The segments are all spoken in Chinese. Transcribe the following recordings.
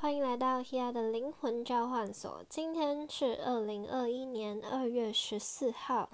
欢迎来到 Hea 的灵魂召唤所。今天是二零二一年二月十四号，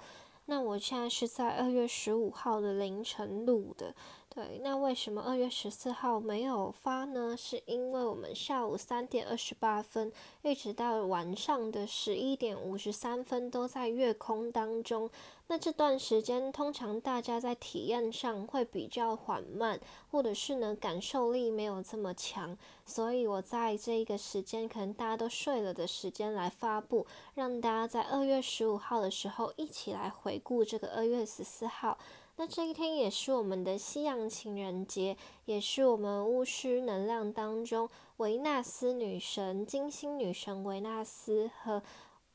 那我现在是在二月十五号的凌晨录的。对，那为什么二月十四号没有发呢？是因为我们下午三点二十八分一直到晚上的十一点五十三分都在月空当中。那这段时间通常大家在体验上会比较缓慢，或者是呢感受力没有这么强，所以我在这一个时间可能大家都睡了的时间来发布，让大家在二月十五号的时候一起来回顾这个二月十四号。那这一天也是我们的西洋情人节，也是我们巫师能量当中维纳斯女神、金星女神维纳斯和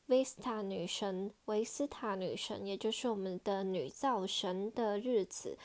维斯塔女神维斯塔女神，也就是我们的女造神的日子。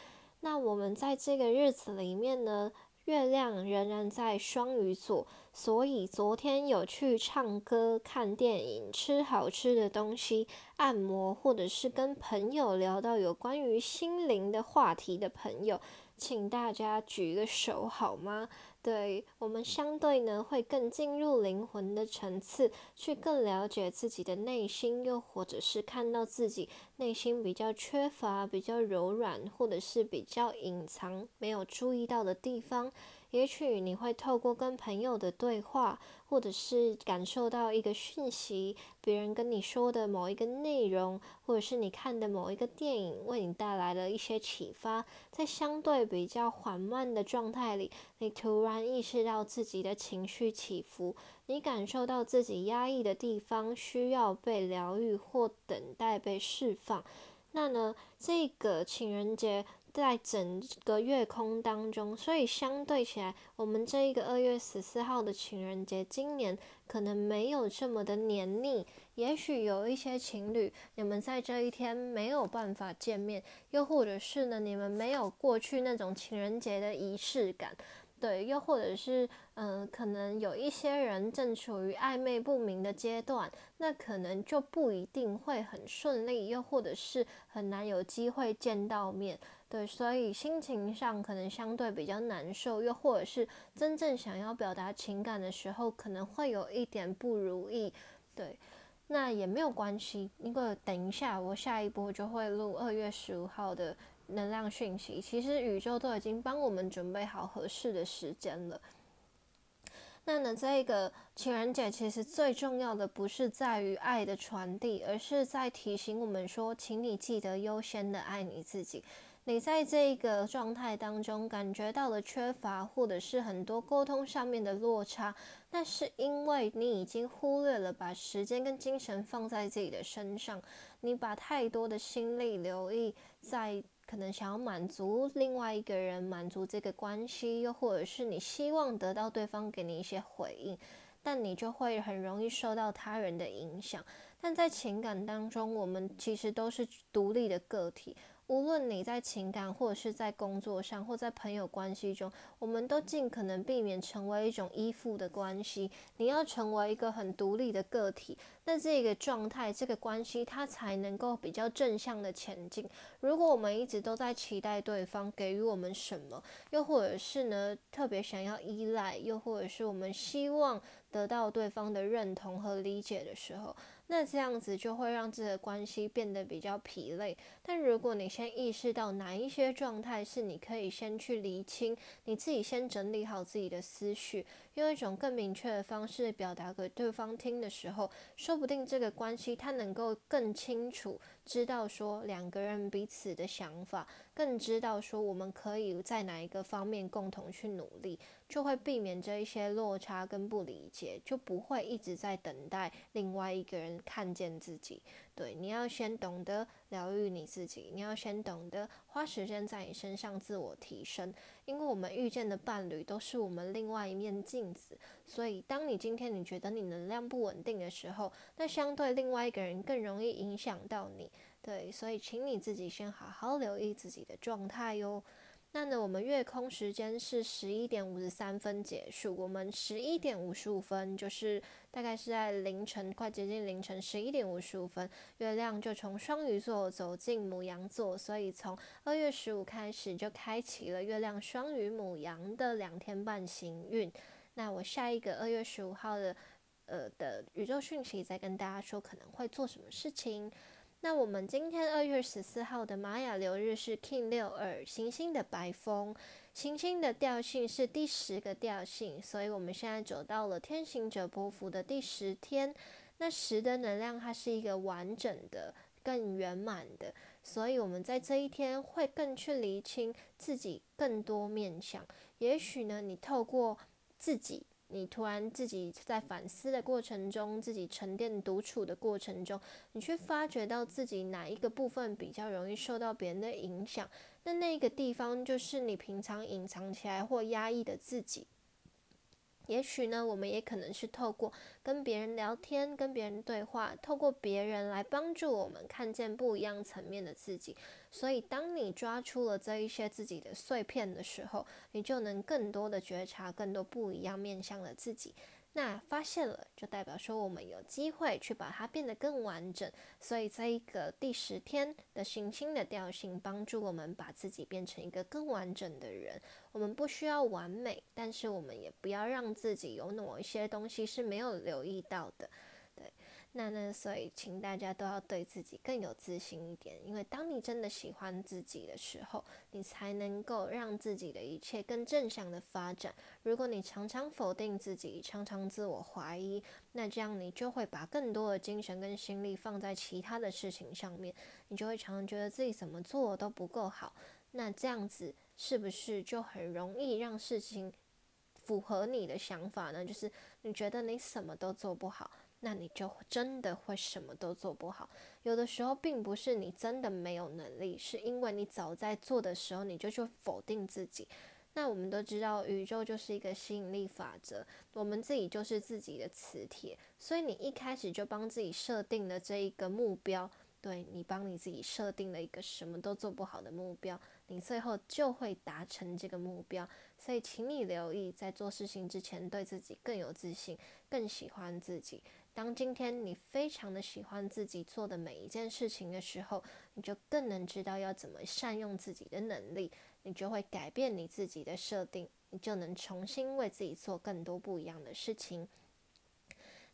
那我们在这个日子里面呢？月亮仍然在双鱼座，所以昨天有去唱歌、看电影、吃好吃的东西、按摩，或者是跟朋友聊到有关于心灵的话题的朋友，请大家举个手好吗？对我们相对呢，会更进入灵魂的层次，去更了解自己的内心，又或者是看到自己内心比较缺乏、比较柔软，或者是比较隐藏、没有注意到的地方。也许你会透过跟朋友的对话，或者是感受到一个讯息，别人跟你说的某一个内容，或者是你看的某一个电影，为你带来了一些启发。在相对比较缓慢的状态里，你突然意识到自己的情绪起伏，你感受到自己压抑的地方需要被疗愈或等待被释放。那呢，这个情人节。在整个月空当中，所以相对起来，我们这一个二月十四号的情人节，今年可能没有这么的黏腻。也许有一些情侣，你们在这一天没有办法见面，又或者是呢，你们没有过去那种情人节的仪式感。对，又或者是，嗯，可能有一些人正处于暧昧不明的阶段，那可能就不一定会很顺利，又或者是很难有机会见到面。对，所以心情上可能相对比较难受，又或者是真正想要表达情感的时候，可能会有一点不如意。对，那也没有关系，因为等一下我下一波就会录二月十五号的。能量讯息，其实宇宙都已经帮我们准备好合适的时间了。那呢，这个情人节其实最重要的不是在于爱的传递，而是在提醒我们说，请你记得优先的爱你自己。你在这一个状态当中感觉到了缺乏，或者是很多沟通上面的落差，那是因为你已经忽略了把时间跟精神放在自己的身上，你把太多的心力留意在。可能想要满足另外一个人，满足这个关系，又或者是你希望得到对方给你一些回应，但你就会很容易受到他人的影响。但在情感当中，我们其实都是独立的个体。无论你在情感，或者是在工作上，或在朋友关系中，我们都尽可能避免成为一种依附的关系。你要成为一个很独立的个体，那这个状态、这个关系，它才能够比较正向的前进。如果我们一直都在期待对方给予我们什么，又或者是呢特别想要依赖，又或者是我们希望得到对方的认同和理解的时候，那这样子就会让这个关系变得比较疲累。但如果你先意识到哪一些状态是你可以先去厘清，你自己先整理好自己的思绪，用一种更明确的方式表达给对方听的时候，说不定这个关系他能够更清楚知道说两个人彼此的想法，更知道说我们可以在哪一个方面共同去努力。就会避免这一些落差跟不理解，就不会一直在等待另外一个人看见自己。对，你要先懂得疗愈你自己，你要先懂得花时间在你身上自我提升。因为我们遇见的伴侣都是我们另外一面镜子，所以当你今天你觉得你能量不稳定的时候，那相对另外一个人更容易影响到你。对，所以请你自己先好好留意自己的状态哟。那呢，我们月空时间是十一点五十三分结束。我们十一点五十五分，就是大概是在凌晨，快接近凌晨十一点五十五分，月亮就从双鱼座走进母羊座，所以从二月十五开始就开启了月亮双鱼母羊的两天半行运。那我下一个二月十五号的呃的宇宙讯息再跟大家说可能会做什么事情。那我们今天二月十四号的玛雅流日是 King 六二行星的白风，行星的调性是第十个调性，所以我们现在走到了天行者波幅的第十天。那十的能量它是一个完整的、更圆满的，所以我们在这一天会更去厘清自己更多面相。也许呢，你透过自己。你突然自己在反思的过程中，自己沉淀独处的过程中，你去发觉到自己哪一个部分比较容易受到别人的影响，那那个地方就是你平常隐藏起来或压抑的自己。也许呢，我们也可能是透过跟别人聊天、跟别人对话，透过别人来帮助我们看见不一样层面的自己。所以，当你抓出了这一些自己的碎片的时候，你就能更多的觉察更多不一样面向的自己。那发现了，就代表说我们有机会去把它变得更完整。所以，这一个第十天的行星的调性，帮助我们把自己变成一个更完整的人。我们不需要完美，但是我们也不要让自己有某一些东西是没有留意到的。那呢？所以，请大家都要对自己更有自信一点，因为当你真的喜欢自己的时候，你才能够让自己的一切更正向的发展。如果你常常否定自己，常常自我怀疑，那这样你就会把更多的精神跟心力放在其他的事情上面，你就会常常觉得自己怎么做都不够好。那这样子是不是就很容易让事情符合你的想法呢？就是你觉得你什么都做不好。那你就真的会什么都做不好。有的时候并不是你真的没有能力，是因为你早在做的时候你就去否定自己。那我们都知道，宇宙就是一个吸引力法则，我们自己就是自己的磁铁。所以你一开始就帮自己设定了这一个目标，对你帮你自己设定了一个什么都做不好的目标，你最后就会达成这个目标。所以，请你留意，在做事情之前，对自己更有自信，更喜欢自己。当今天你非常的喜欢自己做的每一件事情的时候，你就更能知道要怎么善用自己的能力，你就会改变你自己的设定，你就能重新为自己做更多不一样的事情。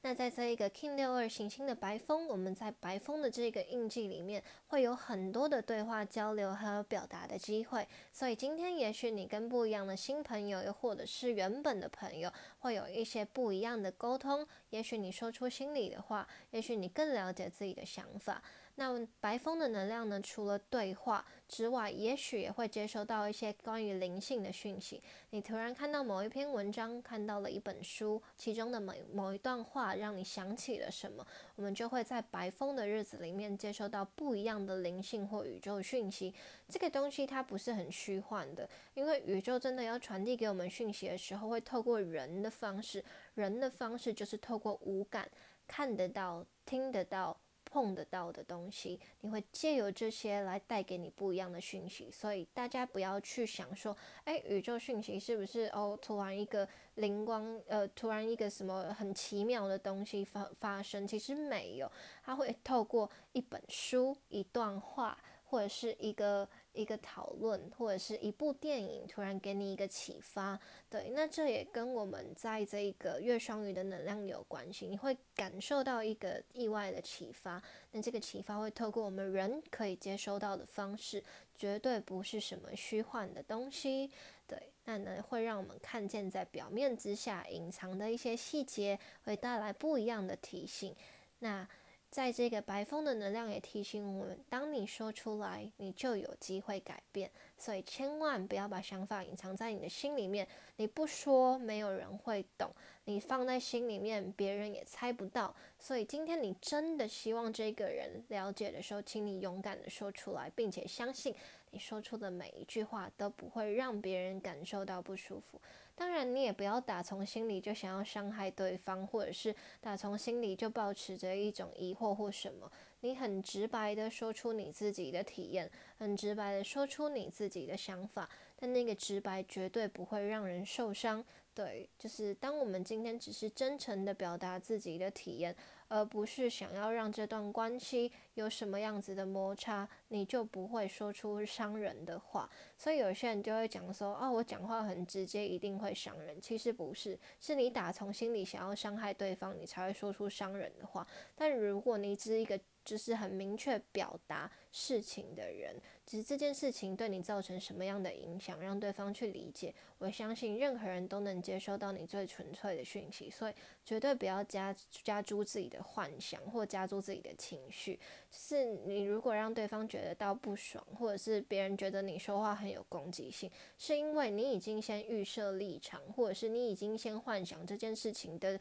那在这一个 King 六二行星的白风，我们在白风的这个印记里面，会有很多的对话交流还有表达的机会。所以今天也许你跟不一样的新朋友，又或者是原本的朋友，会有一些不一样的沟通。也许你说出心里的话，也许你更了解自己的想法。那白风的能量呢？除了对话之外，也许也会接收到一些关于灵性的讯息。你突然看到某一篇文章，看到了一本书，其中的某某一段话，让你想起了什么？我们就会在白风的日子里面接收到不一样的灵性或宇宙讯息。这个东西它不是很虚幻的，因为宇宙真的要传递给我们讯息的时候，会透过人的方式。人的方式就是透过五感，看得到，听得到。碰得到的东西，你会借由这些来带给你不一样的讯息，所以大家不要去想说，哎，宇宙讯息是不是哦，突然一个灵光，呃，突然一个什么很奇妙的东西发发生，其实没有，它会透过一本书、一段话，或者是一个。一个讨论或者是一部电影，突然给你一个启发，对，那这也跟我们在这一个月双鱼的能量有关系。你会感受到一个意外的启发，那这个启发会透过我们人可以接收到的方式，绝对不是什么虚幻的东西，对，那呢会让我们看见在表面之下隐藏的一些细节，会带来不一样的提醒。那。在这个白风的能量也提醒我们，当你说出来，你就有机会改变。所以千万不要把想法隐藏在你的心里面，你不说，没有人会懂；你放在心里面，别人也猜不到。所以今天你真的希望这个人了解的时候，请你勇敢的说出来，并且相信你说出的每一句话都不会让别人感受到不舒服。当然，你也不要打从心里就想要伤害对方，或者是打从心里就保持着一种疑惑或什么。你很直白的说出你自己的体验，很直白的说出你自己的想法，但那个直白绝对不会让人受伤。对，就是当我们今天只是真诚的表达自己的体验，而不是想要让这段关系有什么样子的摩擦，你就不会说出伤人的话。所以有些人就会讲说，哦，我讲话很直接，一定会伤人。其实不是，是你打从心里想要伤害对方，你才会说出伤人的话。但如果你只是一个就是很明确表达事情的人，只是这件事情对你造成什么样的影响，让对方去理解。我相信任何人都能接收到你最纯粹的讯息，所以绝对不要加加诸自己的幻想或加诸自己的情绪。是你如果让对方觉得到不爽，或者是别人觉得你说话很有攻击性，是因为你已经先预设立场，或者是你已经先幻想这件事情的。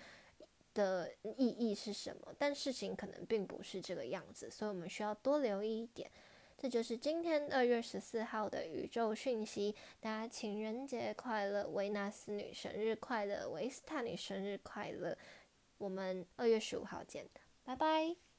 的意义是什么？但事情可能并不是这个样子，所以我们需要多留意一点。这就是今天二月十四号的宇宙讯息。大家情人节快乐，维纳斯女生日快乐，维斯塔女生日快乐。我们二月十五号见，拜拜。